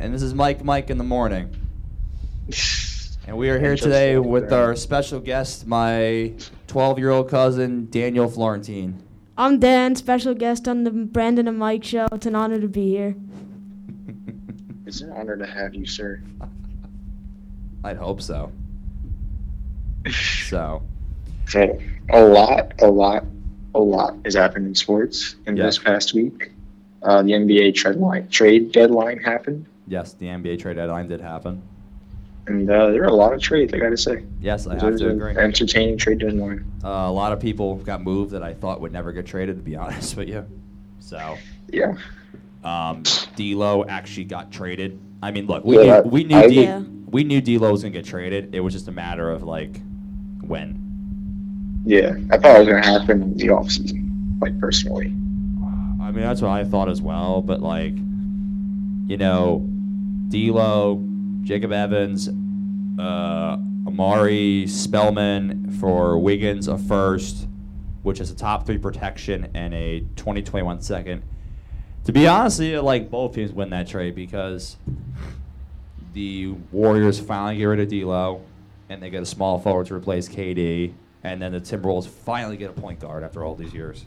and this is Mike Mike in the morning. And we are here today with there. our special guest, my 12 year old cousin, Daniel Florentine. I'm Dan, special guest on the Brandon and Mike show. It's an honor to be here. It's an honor to have you, sir. I'd hope so. So, So, a lot, a lot, a lot has happened in sports in Yeah. this past week. Uh, the NBA trade line, trade deadline happened, yes, the NBA trade deadline did happen. and uh, there were a lot of trades. I got to say, Yes, I have to agree. entertaining trade deadline. Uh, a lot of people got moved that I thought would never get traded, to be honest with you. So, Yeah, um, D'Lo actually got traded. I mean, look, we Yeah, knew that- we knew I D, Yeah. we knew D'Lo was gonna get traded. It was just a matter of like when. yeah. I thought it was going to happen in the offseason, like personally. I mean, that's what I thought as well. But like, you know, D'Lo, Jacob Evans, uh, Omari Spellman for Wiggins a first, which is a top three protection and a 2021 second. To be honest, you, like both teams win that trade because the Warriors finally get rid of D'Lo, and they get a small forward to replace KD, and then the Timberwolves finally get a point guard after all these years.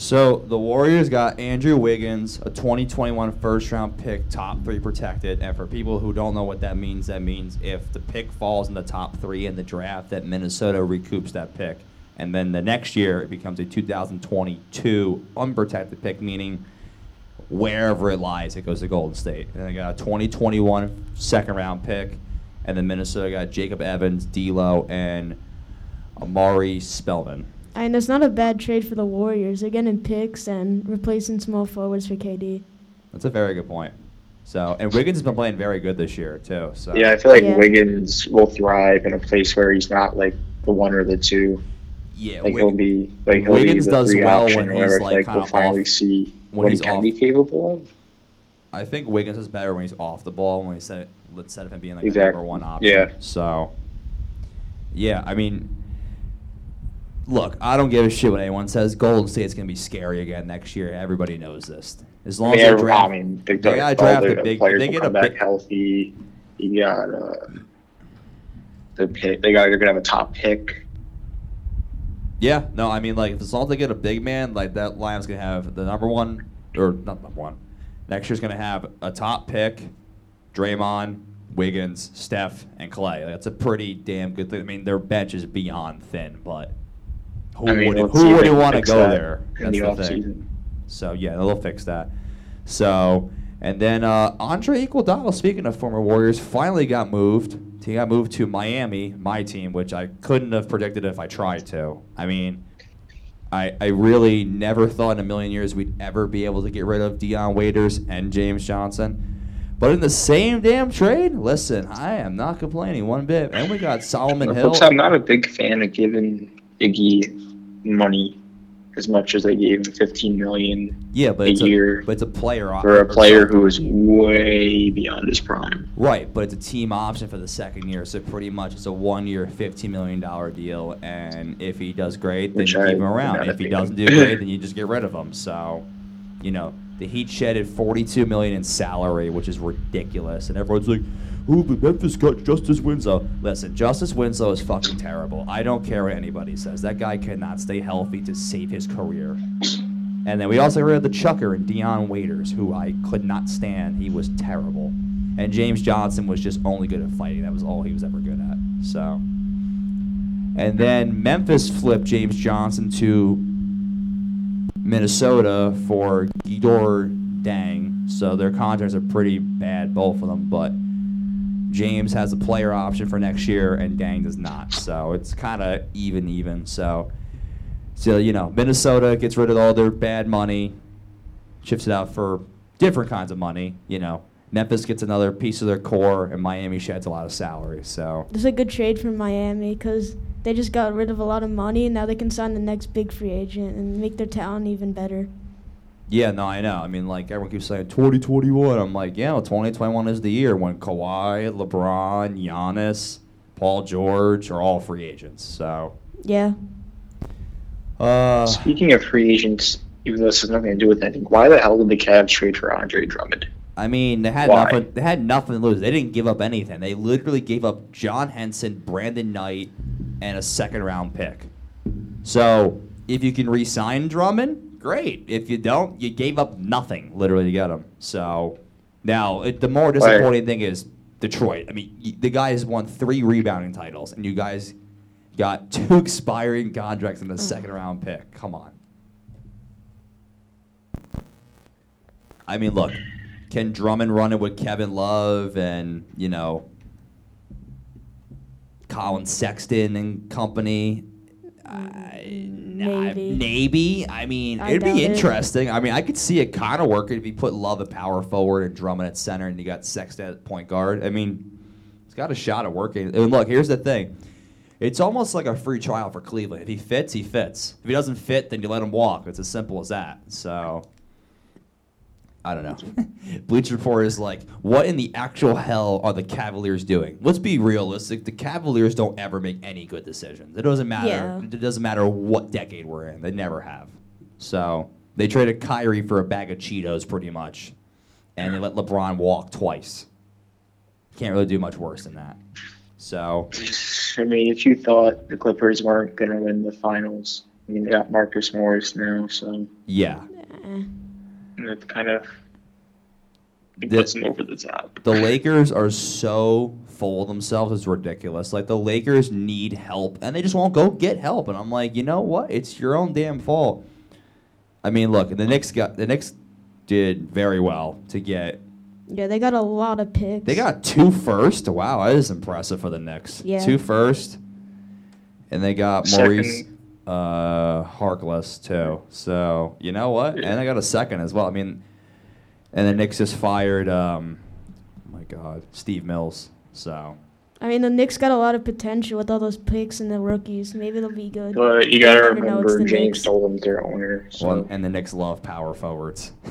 So the Warriors got Andrew Wiggins, a 2021 first round pick, top three protected. And for people who don't know what that means, that means if the pick falls in the top three in the draft, that Minnesota recoups that pick. And then the next year, it becomes a 2022 unprotected pick, meaning wherever it lies, it goes to Golden State. And they got a 2021 second round pick. And then Minnesota got Jacob Evans, D'Lo, and Omari Spellman. And it's not a bad trade for the Warriors. They're getting picks and replacing small forwards for KD. That's a very good point. So, and Wiggins has been playing very good this year too. So, Yeah, I feel like Yeah. Wiggins will thrive in a place where he's not like the one or the two. yeah. Like he'll be like he'll Wiggins be the does three well option when where he's, like, like we'll finally off- see when what he's he can off. be capable of. I think Wiggins is better when he's off the ball when he said instead of him being like a Exactly. number one option. Yeah. So, yeah, I mean, look, I don't give a shit what anyone says. Golden State's gonna be scary again next year. Everybody knows this. As long as they draft, I mean, they, they gotta draft the a big- they get a back big- healthy. You got uh, the pick. They got they're gonna have a top pick. Yeah, no, I mean like as long as they get a big man, like that line's gonna have the number one or not number one. Next year's gonna have a top pick, Draymond, Wiggins, Steph, and Clay. That's a pretty damn good thing. I mean their bench is beyond thin, but who I mean, would let's who would they want to go that there? in the That's the offseason. thing. So yeah, they'll fix that. So and then uh, Andre Iguodala, speaking of former Warriors, finally got moved. He got moved to Miami, my team, which I couldn't have predicted if I tried to. I mean, I I really never thought in a million years we'd ever be able to get rid of Dion Waiters and James Johnson. But in the same damn trade, listen, I am not complaining one bit. And we got Solomon Hill. I'm not a big fan of giving Iggy money as much as they gave him 15 million Yeah, but a it's year a, but it's a player op- for a player who is way beyond his prime. Right, but it's a team option for the second year, so pretty much it's a one-year, fifteen million dollar deal. And if he does great, then Which you I keep him around. If he doesn't do great, then you just get rid of him. So, you know, the Heat shedded forty-two million in salary, which is ridiculous. And everyone's like, "Oh, the Memphis got Justice Winslow." Listen, Justice Winslow is fucking terrible. I don't care what anybody says. That guy cannot stay healthy to save his career. And then we also heard the Chucker and Dion Waiters, who I could not stand. He was terrible. And James Johnson was just only good at fighting. That was all he was ever good at. So. And then Memphis flipped James Johnson to Minnesota for Gorgui Dieng. So their contracts are pretty bad, both of them. But James has a player option for next year, and Dieng does not. So it's kind of even, even. So. So, you know, Minnesota gets rid of all their bad money, shifts it out for different kinds of money. You know, Memphis gets another piece of their core, and Miami sheds a lot of salary. So, This is a good trade for Miami because they just got rid of a lot of money and now they can sign the next big free agent and make their talent even better. Yeah, no, I know. I mean, like, everyone keeps saying 2021. I'm like, yeah, well, 2021 is the year when Kawhi, LeBron, Giannis, Paul George are all free agents. So, Yeah. uh, Speaking of free agents, even though this has nothing to do with anything, why the hell did the Cavs trade for Andre Drummond? I mean, they had Why? nothing. They had nothing to lose. They didn't give up anything. They literally gave up John Henson, Brandon Knight, and a second round pick. So if you can re-sign Drummond, great. If you don't, you gave up nothing literally to get him. So now it, the more disappointing thing is Detroit. I mean, y- the guy has won three rebounding titles, and you guys got two expiring contracts and a mm. second round pick. Come on. I mean, look, can Drummond run it with Kevin Love and you know Collin Sexton and company? Mm, I, Maybe. maybe. I mean, I it'd be it. interesting. I mean, I could see it kind of working if you put Love at power forward and Drummond at center, and you got Sexton at point guard. I mean, it's got a shot at working. And look, here's the thing. It's almost like a free trial for Cleveland. If he fits, he fits. If he doesn't fit, then you let him walk. It's as simple as that. So, I don't know. Bleacher Report is like, what in the actual hell are the Cavaliers doing? Let's be realistic. The Cavaliers don't ever make any good decisions. It doesn't matter. Yeah. It doesn't matter what decade we're in. They never have. So they traded Kyrie for a bag of Cheetos, pretty much, and they let LeBron walk twice. Can't really do much worse than that. So I mean, if you thought the Clippers weren't going to win the finals, I mean, they got Marcus Morris now, so yeah, Eh. it kind of it The- puts them over the top. the Lakers are so full of themselves. It's ridiculous. Like the Lakers need help, and they just won't go get help. And I'm like, you know what? It's your own damn fault. I mean, look, the Knicks got the Knicks did very well to get. Yeah, they got a lot of picks. They got two first. Wow, that is impressive for the Knicks. Yeah. Two first, and they got Second. Maurice uh, Harkless too. So you know what? Yeah. And I got a second as well. I mean, and the Knicks just fired. Um, oh my God, Steve Mills. So I mean, the Knicks got a lot of potential with all those picks and the rookies. Maybe they'll be good. But you got to never know, it's remember the James Knicks. Dolan's their owner, so well, and the Knicks love power forwards.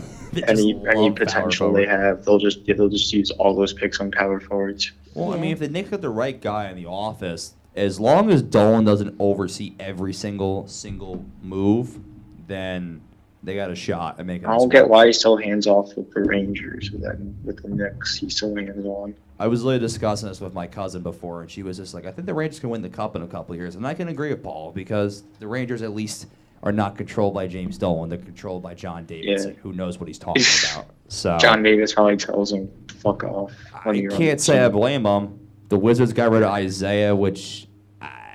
Any any potential they have, they'll just they'll just use all those picks on power forwards. Well, I mean, if the Knicks got the right guy in the office, as long as Dolan doesn't oversee every single single move, then they got a shot at making. I don't get why he's so hands off with the Rangers, but then with the Knicks, he still hands on. I was literally discussing this with my cousin before, and she was just like, "I think the Rangers can win the cup in a couple of years," and I can agree with Paul because the Rangers at least are not controlled by James Dolan; they're controlled by John Davidson, Yeah. who knows what he's talking about. So John Davis probably tells him, "Fuck off." I can't say I blame him. The Wizards got rid of Isaiah, which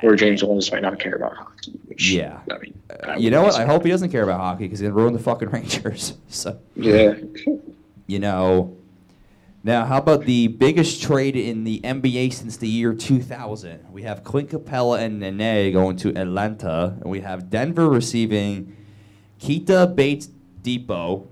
Or James Dolan might not care about hockey. Which, Yeah. I mean, I you know what? I hope he doesn't care about hockey because he'll ruin the fucking Rangers. So Yeah. you know. Now, how about the biggest trade in the NBA since the year 2000? We have Clint Capela and Nene going to Atlanta, and we have Denver receiving Keita Bates Diop,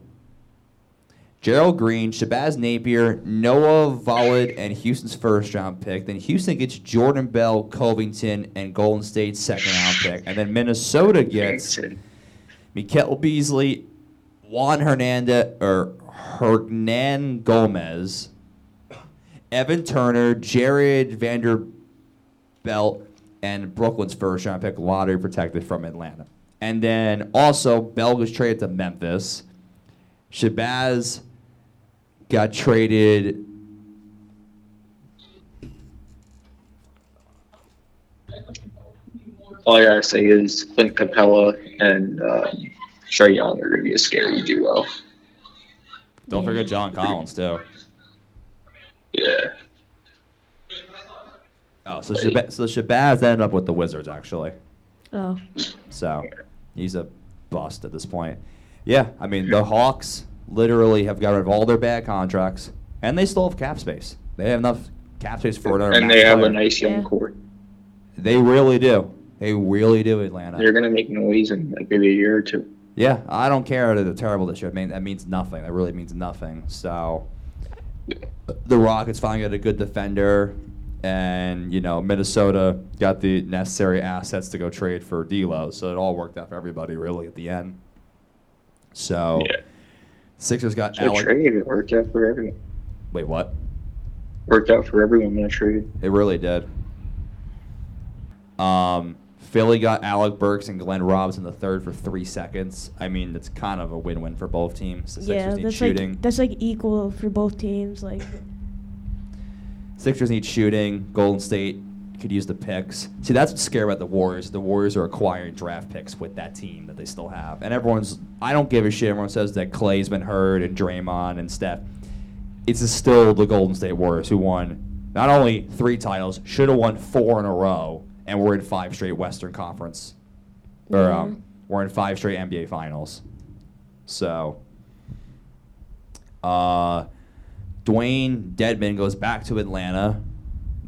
Gerald Green, Shabazz Napier, Noah Vollard, and Houston's first round pick. Then Houston gets Jordan Bell, Covington, and Golden State's second round pick. And then Minnesota gets Mikael Beasley, Juan Hernandez or Hernan Gomez, Evan Turner, Jarred Vanderbilt, and Brooklyn's first round pick, lottery protected from Atlanta. And then also Bell was traded to Memphis. Shabazz got traded. All I gotta say is Clint Capela and uh, Trae Young are gonna be a scary duo. Don't forget John Collins too. Yeah. Oh, so Shabazz, so Shabazz ended up with the Wizards actually. Oh, So he's a bust at this point. Yeah, I mean the Hawks literally have got rid of all their bad contracts, and they still have cap space. They have enough cap space for another. And they have a nice young Yeah. core. They really do. They really do, Atlanta. They're gonna make noise in like maybe a year or two. Yeah, I don't care that they're terrible this year. I mean, that means nothing. That really means nothing. So, the Rockets finally got a good defender, and you know Minnesota got the necessary assets to go trade for D'Lo. So it all worked out for everybody really at the end. So, Yeah. Sixers got So Alec. trade it worked out for everyone. Wait, what? Worked out for everyone in that trade. It really did. Um, Philly got Alec Burks and Glenn Robinson the third for three seconds. I mean, it's kind of a win-win for both teams. The yeah, Sixers need that's shooting. like that's like equal for both teams. Like, Sixers need shooting. Golden State could use the picks. See, that's what's scary about the Warriors. The Warriors are acquiring draft picks with that team that they still have. And everyone's, I don't give a shit. Everyone says that Clay's been hurt and Draymond and Steph. It's still the Golden State Warriors who won not only three titles, should have won four in a row, and we're in five straight Western Conference. Or um, we're in five straight NBA Finals. So, uh, Dewayne Dedmon goes back to Atlanta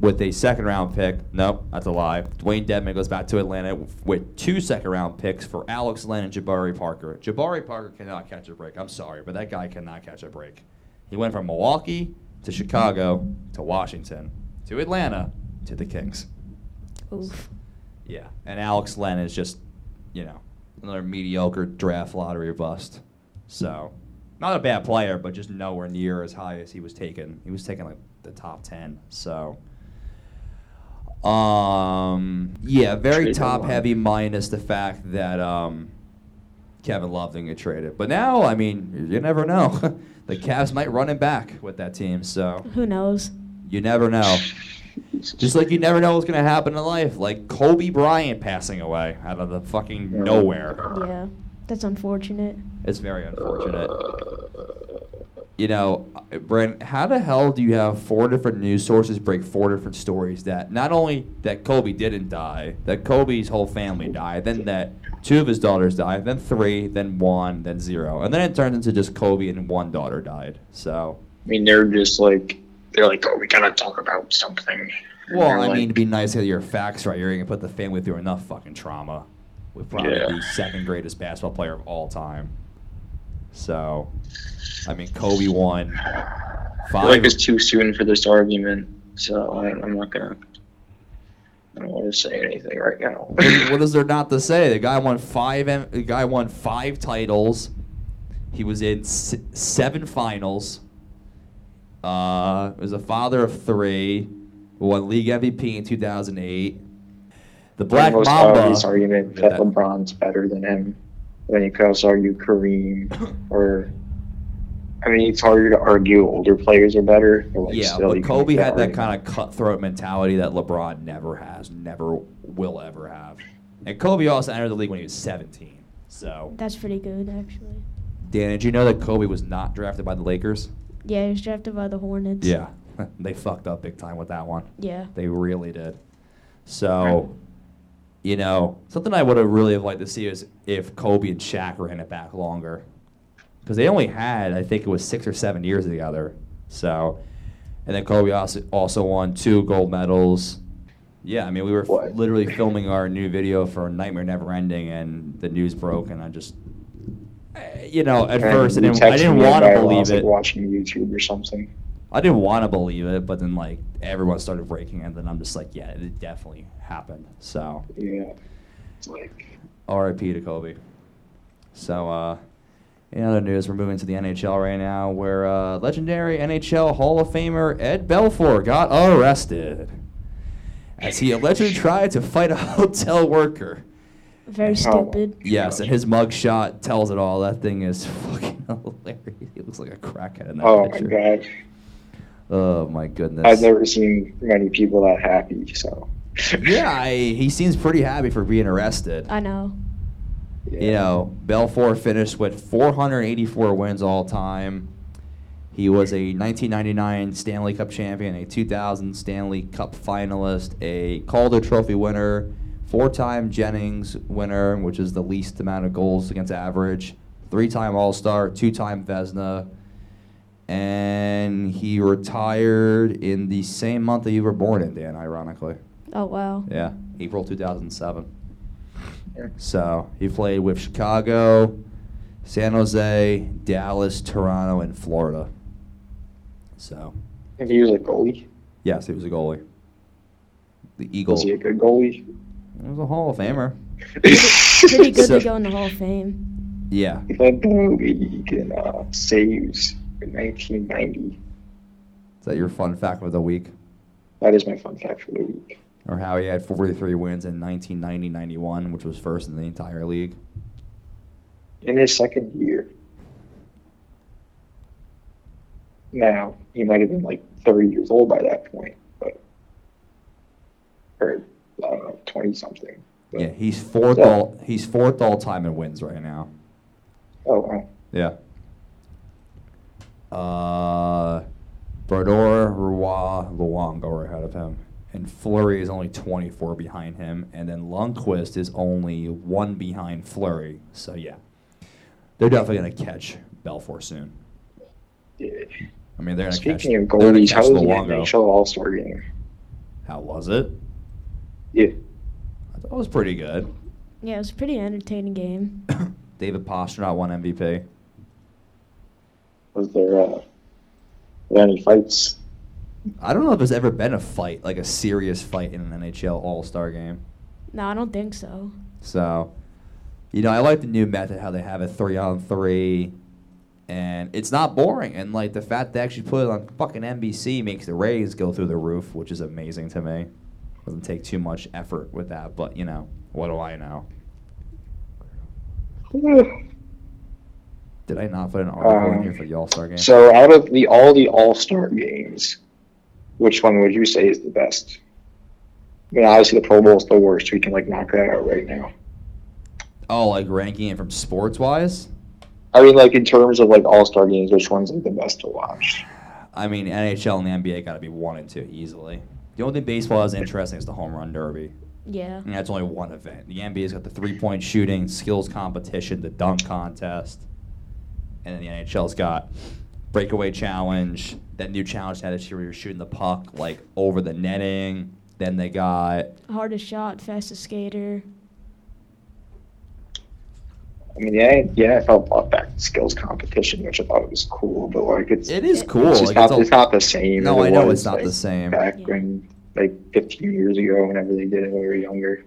with a second round pick. Nope, that's a lie. Dewayne Dedmon goes back to Atlanta with two second round picks for Alex Len and Jabari Parker. Jabari Parker cannot catch a break. I'm sorry, but that guy cannot catch a break. He went from Milwaukee to Chicago to Washington to Atlanta to the Kings. oof. Yeah, and Alex Len is just, you know, another mediocre draft lottery bust. So, not a bad player, but just nowhere near as high as he was taken. He was taken like the top ten. So, um, yeah, very Trade top deadline. heavy minus the fact that um, Kevin Love didn't get traded. But now, I mean, you never know. the Cavs might run him back with that team. So Who knows? you never know. Just like you never know what's gonna happen in life, like Kobe Bryant passing away out of the fucking nowhere. Yeah, that's unfortunate. It's very unfortunate. You know, Brent, how the hell do you have four different news sources break four different stories that not only that Kobe didn't die, that Kobe's whole family died, then that two of his daughters died, then three, then one, then zero, and then it turns into just Kobe and one daughter died. So, I mean, they're just like they're like, oh, we gotta talk about something. And well, I like, mean, to be nice to get your facts right, you're gonna put the family through enough fucking trauma with probably Yeah. the second greatest basketball player of all time. So, I mean, Kobe won I five. feel like it's too soon for this argument, so I, I'm not gonna. I don't want to say anything right now. what, is there not to say? The guy won five. The guy won five titles. He was in seven finals. Uh, was a father of three. Won league MVP in 2008. The Black most Mamba. argument that- LeBron's better than him. Then you could also argue Kareem, or I mean, it's harder to argue older players are better. Like Yeah, still, but Kobe had that argument. kind of cutthroat mentality that LeBron never has, never will ever have. And Kobe also entered the league when he was 17. So, That's pretty good, actually. Dan, did you know that Kobe was not drafted by the Lakers? Yeah, he was drafted by the Hornets. Yeah, they fucked up big time with that one. Yeah. They really did. So, you know, something I would have really have liked to see is if Kobe and Shaq ran it back longer, because they only had I think it was six or seven years together. So, and then Kobe also also won two gold medals. Yeah, I mean we were f- literally filming our new video for Nightmare Never Ending, and the news broke, and I just, eh, you know, at And first I didn't I didn't want to it believe was, like, it. watching YouTube or something. I didn't want to believe it, but then like everyone started breaking it, then I'm just like, yeah, it definitely happened. So, Yeah, it's like R.I.P. to Kobe. So, uh, in other news, we're moving to the NHL right now, where uh, legendary NHL Hall of Famer Ed Belfour got arrested as he allegedly tried to fight a hotel worker. Very Oh. stupid. Yes, and his mugshot tells it all. That thing is fucking hilarious. He looks like a crackhead in that oh my picture. god, Oh my goodness. I've never seen many people that happy. So yeah, I, he seems pretty happy for being arrested. I know. You know, Belfour finished with 484 wins all time. He was a 1999 Stanley Cup champion, a 2000 Stanley Cup finalist, a Calder Trophy winner, four-time Jennings winner, which is the least amount of goals against average, three-time All-Star, two-time Vezina, and he retired in the same month that you were born in, Dan. Ironically, Oh wow. yeah, April 2007. Yeah. So he played with Chicago, San Jose, Dallas, Toronto, and Florida. So if he was a goalie, yes, he was a goalie. The Eagles. was he a good goalie? He was a Hall of Famer. Pretty good So- to go in the Hall of Fame. Yeah. He led the league in uh, saves in 1990. Is that your fun fact of the week? That is my fun fact for the week. or how he had 43 wins in 1990-91, which was first in the entire league. In his second year. Now, he might have been like 30 years old by that point, but. Or, I don't know, 20 something. Yeah, he's fourth Yeah. all he's fourth all time in wins right now. Oh, wow. Yeah. Uh, Brodeur, Roy, Luongo are ahead of him. And Fleury is only 24 behind him. And then Lundqvist is only one behind Fleury. So, yeah. They're definitely going to catch Belfour soon. Yeah. I mean, they're going to catch, Speaking of they're gonna goalies, catch how was the Luongo. NHL All Star game? How was it? Yeah. I thought it was pretty good. Yeah, it was a pretty entertaining game. David Pastrnak won MVP. Was there, uh, any fights? I don't know if there's ever been a fight, like a serious fight in an NHL All Star game. No, I don't think so. So, you know, I like the new method how they have a three on three, and it's not boring. And like the fact they actually put it on fucking NBC makes the ratings go through the roof, which is amazing to me. Doesn't take too much effort with that, but you know, what do I know? Did I not put an article in Um, here for the All Star game? So, out of the all the All Star games, which one would you say is the best? I mean, obviously the Pro Bowl is the worst. We can like knock that out right now. oh, like ranking it from sports wise. I mean, like in terms of like All Star games, which one's like the best to watch? I mean, NHL and the NBA got to be one and two easily. The only thing baseball is interesting is the home run derby. Yeah. And that's only one event. The NBA's got the three point shooting, skills competition, the dunk contest. And then the NHL's got breakaway challenge, that new challenge they had where you're shooting the puck like over the netting. Then they got Hardest shot, fastest skater. I mean, yeah, yeah, I felt brought back skills competition, which I thought was cool, but like it's it is cool. It's, like, not, it's it's, not the same. no, I know was, it's not like, the same. Back Yeah. when, like, 15 years ago, whenever they did it when we were younger,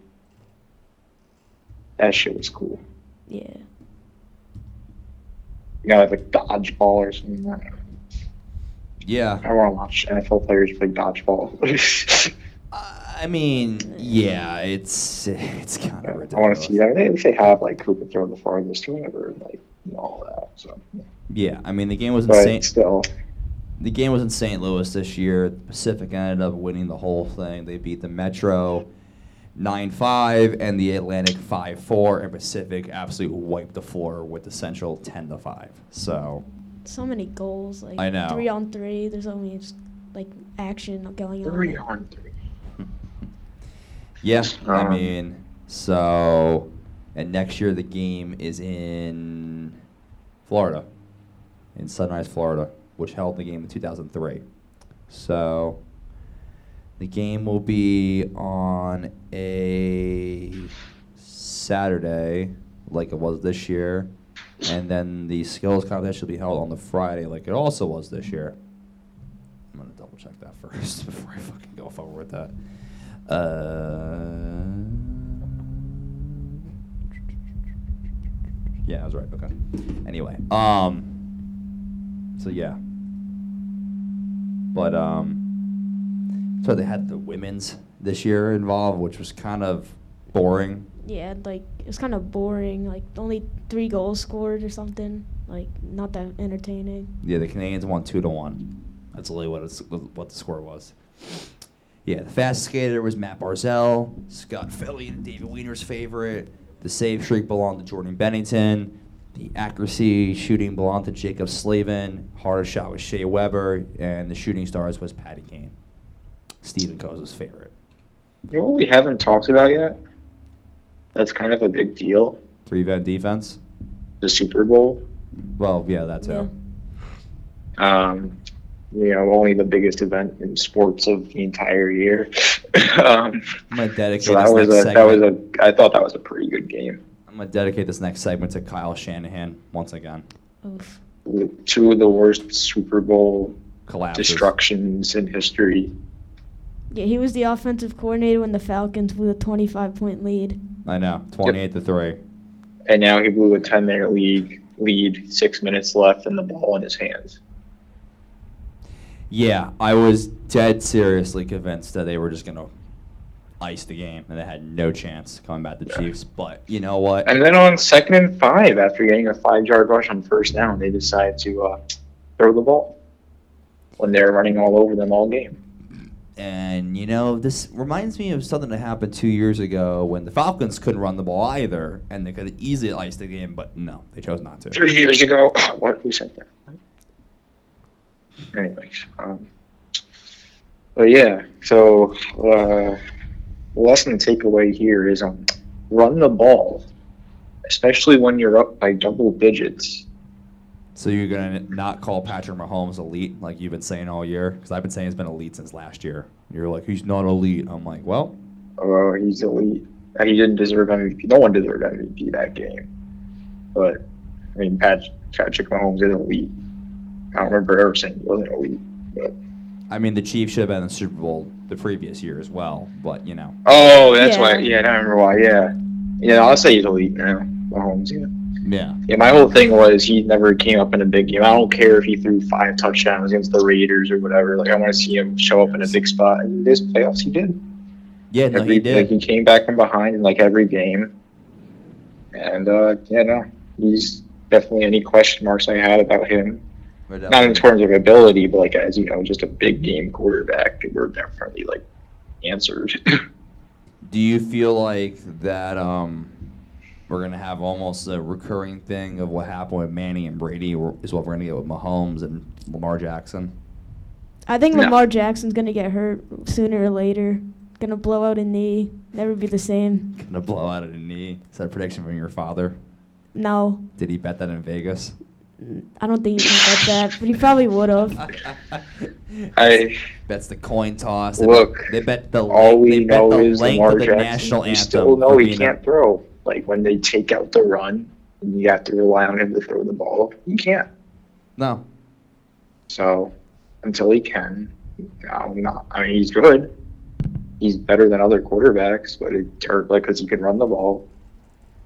that shit was cool. Yeah. You know, like dodgeball or something. Yeah. I want to watch NFL players play dodgeball. I mean, yeah, it's it's kind of I want to see that. They, they have like who can throw the farthest or whatever, like all that. So, Yeah, I mean the game was insane. still, The game was in St. Louis this year. The Pacific ended up winning the whole thing. They beat the Metro 9-5 and the Atlantic 5-4, and Pacific absolutely wiped the floor with the Central 10 to 5. So So many goals. Like I know. Three on three. There's only just like action going on. three on three. yeah, I Um, mean, so and next year the game is in Florida, in Sunrise, Florida, which held the game in 2003. So the game will be on a Saturday, like it was this year, and then the skills competition will be held on the Friday, like it also was this year. I'm gonna double check that first before I fucking go forward with that. Uh, yeah, I was right. Okay. Anyway, um, so yeah, but um, so they had the women's this year involved, which was kind of boring. Yeah, like it was kind of boring. Like only three goals scored or something. Like not that entertaining. Yeah, the Canadians won two to one. That's really what it's, what the score was. Yeah, the fast skater was Matt Barzal, Scott Philly, David Wiener's favorite. The save streak belonged to Jordan Binnington. The accuracy shooting belonged to Jaccob Slavin. Hardest shot was Shea Weber, and the shooting stars was Patty Kane. Stephen Koza's favorite. You know what we haven't talked about yet? That's kind of a big deal. Three vet defense. The Super Bowl. Well, yeah, that too. Um, you know, only the biggest event in sports of the entire year. um, I'm gonna dedicate so that this was next a that was a I thought that was a pretty good game. I'm gonna dedicate this next segment to Kyle Shanahan once again. Oof. Two of the worst Super Bowl Collapses. destructions in history. Yeah, he was the offensive coordinator when the Falcons blew a 25 point lead. I know, 28 to three. and now he blew a 10 minute lead lead six minutes left and the ball in his hands Yeah, I was dead seriously convinced that they were just gonna ice the game, and they had no chance coming back to the Chiefs. But you know what? And then on second and five, after getting a five-yard rush on first down, they decided to uh, throw the ball when they're running all over them all game. And you know, this reminds me of something that happened two years ago when the Falcons couldn't run the ball either, and they could have easily iced the game, but no, they chose not to. Three years ago, what? Who said that? Anyways, um, but yeah, so uh, lesson to take away here is um, run the ball, especially when you're up by double digits. So you're gonna not call Patrick Mahomes elite like you've been saying all year? Because I've been saying he's been elite since last year. You're like he's not elite. I'm like, well, Oh, he's elite. And he didn't deserve MVP. No one deserved MVP that game. But I mean, Pat, Patrick Mahomes is elite. I don't remember ever saying he wasn't elite. But I mean the Chiefs should have been in the Super Bowl the previous year as well, but you know, oh, that's Yeah. why. Yeah, I don't remember why. Yeah, yeah. I'll say he's elite now. Mahomes. Yeah. Yeah. Yeah, my whole thing was he never came up in a big game. I don't care if he threw five touchdowns against the Raiders or whatever. Like I want to see him show up in a big spot. And this playoffs, he did. Yeah, no, every, he did. Like he came back from behind in like every game. And uh, yeah, no, he's definitely any question marks I had about him. Not in terms of ability, but like as you know, just a big game quarterback. Were definitely like answered. Do you feel like that um, we're gonna have almost a recurring thing of what happened with Manny and Brady is what we're gonna get with Mahomes and Lamar Jackson? I think No. Lamar Jackson's gonna get hurt sooner or later. Gonna blow out a knee. Never be the same. Gonna blow out a knee. Is that a prediction from your father? No, Did he bet that in Vegas? I don't think he can bet that, but he probably would have. I Bets the coin toss. They Look, bet, they bet the all length, they we bet know the is length Lamar of the Jackson. national we anthem. still know he can't throw. Like when they take out the run, and you have to rely on him to throw the ball. He can't. No, So until he can, no, not. I mean, he's good. He's better than other quarterbacks, but it hurt like because he can run the ball,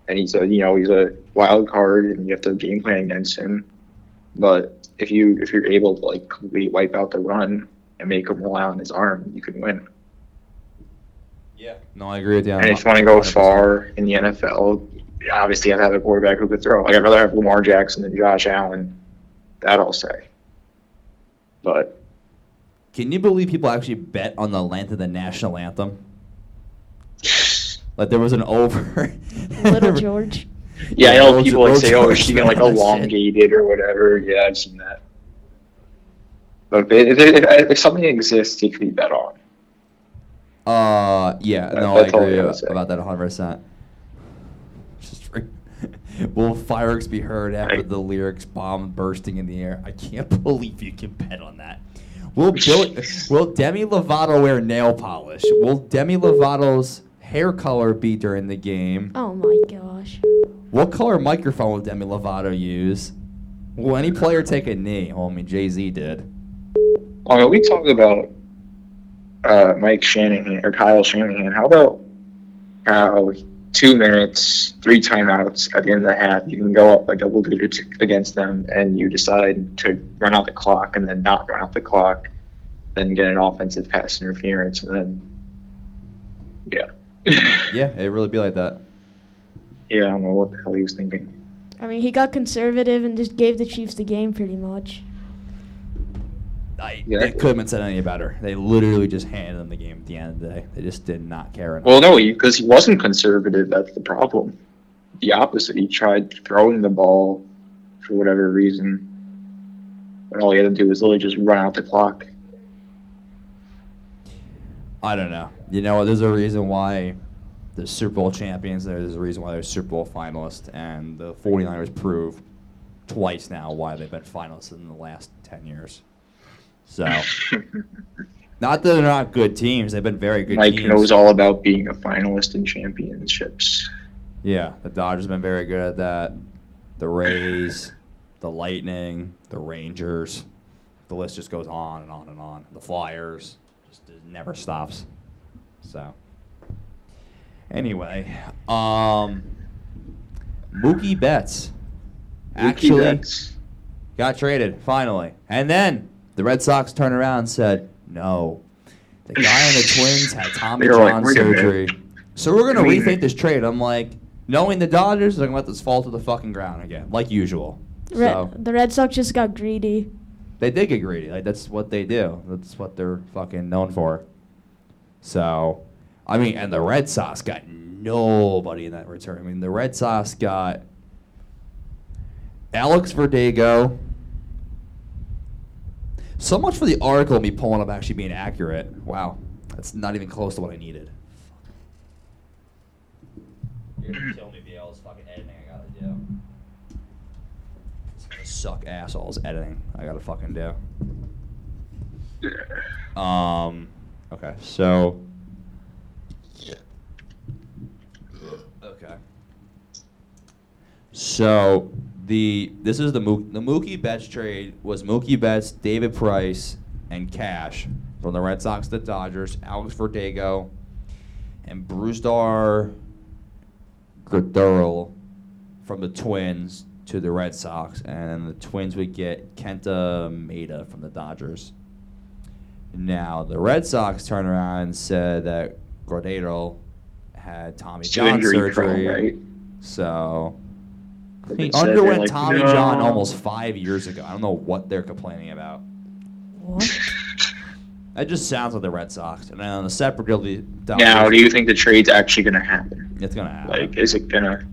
and he's a you know he's a wild card, and you have to game plan against him. But if you if you're able to like completely wipe out the run and make him rely on his arm, you can win. Yeah, no, I agree with you. And if you want to go far in the NFL, obviously you have to have a quarterback who could throw. Like I'd rather have Lamar Jackson than Josh Allen. That I'll say. But Can you believe people actually bet on the length of the national anthem? Like there was an over. Little George. yeah, I know Little people like say, "Oh, George she can like that shit. elongate it or whatever." Yeah, I've seen that. But if, if, if, if something exists, it can be bet on. Uh, yeah, no, I that's I agree gotta about that 100%. Just Will fireworks be heard after the lyrics bomb bursting in the air? I can't believe you can bet on that. Will Bill, will Demi Lovato wear nail polish? Will Demi Lovato's hair color be during the game? Oh my gosh. What color microphone will Demi Lovato use? Will any player take a knee? Well, I mean, Jay Z did. Oh, we talking about uh, Mike Shanahan or Kyle Shanahan. How about how two minutes, three timeouts at the end of the half, you can go up by double digits against them, and you decide to run out the clock and then not run out the clock, then get an offensive pass interference, and then yeah, Yeah, it really be like that. yeah, I don't know what the hell he was thinking. I mean, he got conservative and just gave the Chiefs the game pretty much. I, Yeah. It couldn't have said any better. They literally just handed them the game at the end of the day. They just did not care enough. Well, no, because he wasn't conservative. That's the problem. The opposite. He tried throwing the ball for whatever reason. And all he had to do was literally just run out the clock. I don't know. You know, there's a reason why the Super Bowl champions. There's a reason why they're Super Bowl finalists, and the 49ers prove twice now why they've been finalists in the last 10 years. So, not that they're not good teams. They've been very good Mike teams. knows all about being a finalist in championships. Yeah, the Dodgers have been very good at that. The Rays, the Lightning, the Rangers. The list just goes on and on and on. The Flyers just never stops. So, anyway, um, Mookie Betts actually Mookie Betts. got traded finally, and then the Red Sox turned around and said, "No, The guy on the Twins had Tommy They were like, John "We're gonna- surgery. So we're gonna I mean- rethink this trade. I'm like, knowing the Dodgers, they're gonna let this fall to the fucking ground again, like usual. Red, So the Red Sox just got greedy. they did get greedy. Like that's what they do. That's what they're fucking known for. So, I mean, and the Red Sox got nobody in that return. I mean, the Red Sox got Alex Verdugo. So much for the article me pulling up actually being accurate. Wow, that's not even close to what I needed. You're gonna kill me, BL. It's fucking editing I gotta do. It's gonna suck assholes editing. I gotta fucking do. Um. Okay. So. Okay. So the this is the Mo- the Mookie Betts trade was Mookie Betts, David Price, and Cash from the Red Sox to the Dodgers, Alex Verdugo, and Brusdar Graterol from the Twins to the Red Sox, and the Twins would get Kenta Maeda from the Dodgers. Now the Red Sox turned around and said that Graterol had Tommy John surgery, right? so he they said they're underwent like, Tommy "No." John almost five years ago. I don't know what they're complaining about. What? That just sounds like the Red Sox. And then on the separate deal, Now, do you think the trade's actually going to happen? it's gonna happen. Like, is it gonna?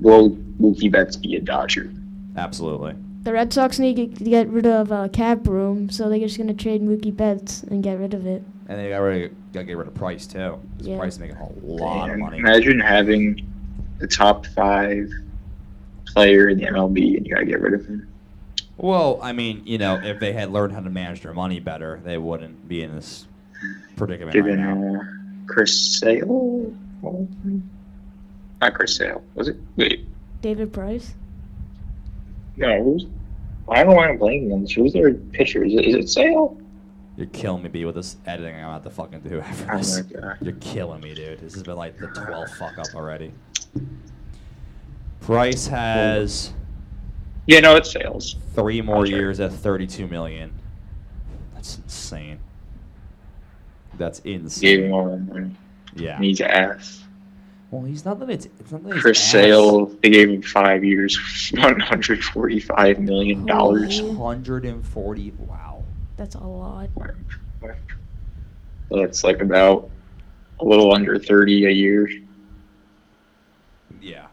Will Mookie Betts be a Dodger? Absolutely. The Red Sox need to get rid of uh, cap room, so they're just gonna trade Mookie Betts and get rid of it. And they got rid of, got to get rid of Price too. 'cause Yeah. Price is making a lot of money. Imagine having the top five player in the MLB and you got to get rid of him. Well, I mean, you know, if they had learned how to manage their money better, they wouldn't be in this predicament right Given now. uh, Chris Sale, not Chris Sale, was it? Wait, David Price. no, who's? I don't know why I'm blaming them. Who's their pitcher? Is it, is it Sale? You're killing me, B, with this editing I'm about to fucking do after Oh this. my god. You're killing me, dude. This has been like the 12th fuck up already. Price has Yeah, no, it's Sales. three more I'm years at 32 million. That's insane. That's insane. all that money. Yeah. Needs ass. Well, he's not that it's, it's not that his Chris ass- Sale, they gave him five years, one hundred forty-five million dollars. 140. Wow. That's a lot. That's like about a little under thirty a year, Yeah.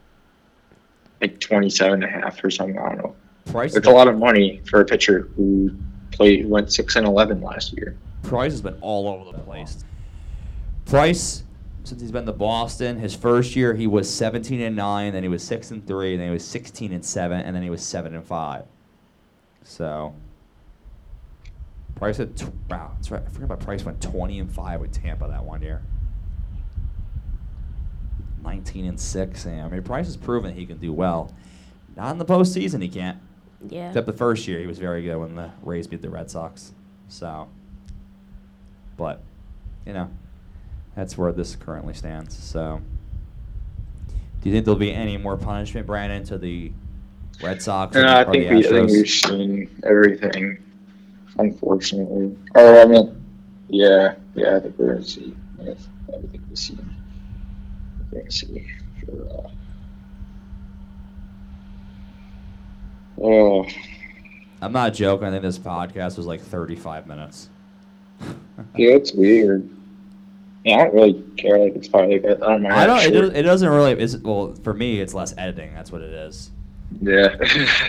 Like twenty-seven and a half or something. I don't know. Price. It's a lot of money for a pitcher who played went six and eleven last year. Price has been all over the place. Price, since he's been to Boston, his first year he was 17 and nine, then he was six and three, then he was 16 and seven, and then he was seven and five. So, Price had wow, that's right. I forgot about Price went 20 and five with Tampa that one year. 19 and six. And, I mean, Price has proven he can do well. Not in the postseason, he can't. Yeah. Except the first year, he was very good when the Rays beat the Red Sox. So, but you know, that's where this currently stands. So, do you think there'll be any more punishment, Brandon, to the Red Sox And or, I think the we, I think we've seen everything, unfortunately. Oh, I mean, yeah, yeah. I think we're gonna see yes, everything we see. Gonna see. Uh, oh, I'm not joking. I think this podcast was like 35 minutes. yeah, it's weird. Yeah, I don't really care. Like it's probably like I don't know. I don't. It, short- does- it doesn't really. It's, well, for me, it's less editing. That's what it is. Yeah.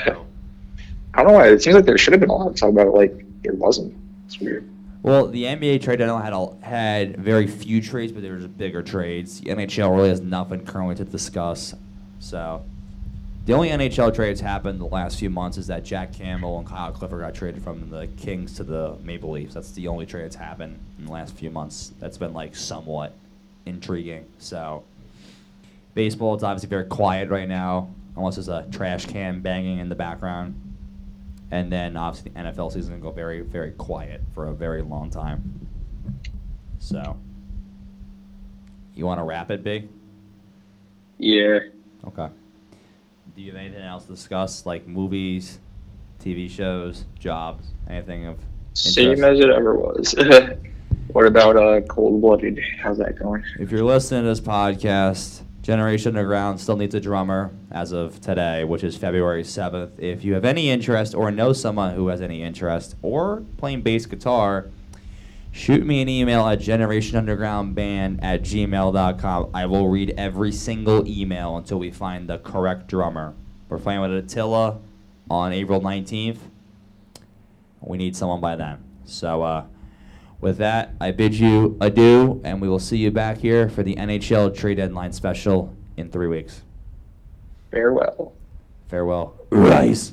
So, I don't know why. It seems like there should have been a lot to talk about. Like there wasn't. It's weird. Well, the NBA trade deadline had had very few trades, but there was bigger trades. The NHL really has nothing currently to discuss. So, the only NHL trades happened the last few months is that Jack Campbell and Kyle Clifford got traded from the Kings to the Maple Leafs. That's the only trade that's happened in the last few months. That's been like somewhat intriguing. So, baseball is obviously very quiet right now, unless there's a trash can banging in the background. And then obviously the NFL season will go very, very quiet for a very long time. So, you want to wrap it, Big? Yeah. Okay. Do you have anything else to discuss, like movies, TV shows, jobs, anything of Same as it ever was. What about uh, Cold Blooded? How's that going? If you're listening to this podcast, Generation Underground still needs a drummer as of today, which is February 7th. If you have any interest or know someone who has any interest or playing bass guitar, shoot me an email at generationundergroundband at gmail.com. I will read every single email until we find the correct drummer. We're playing with Attila on April 19th. We need someone by then. So, uh, with that, I bid you adieu, and we will see you back here for the NHL trade deadline special in three weeks. Farewell. Farewell. Rise.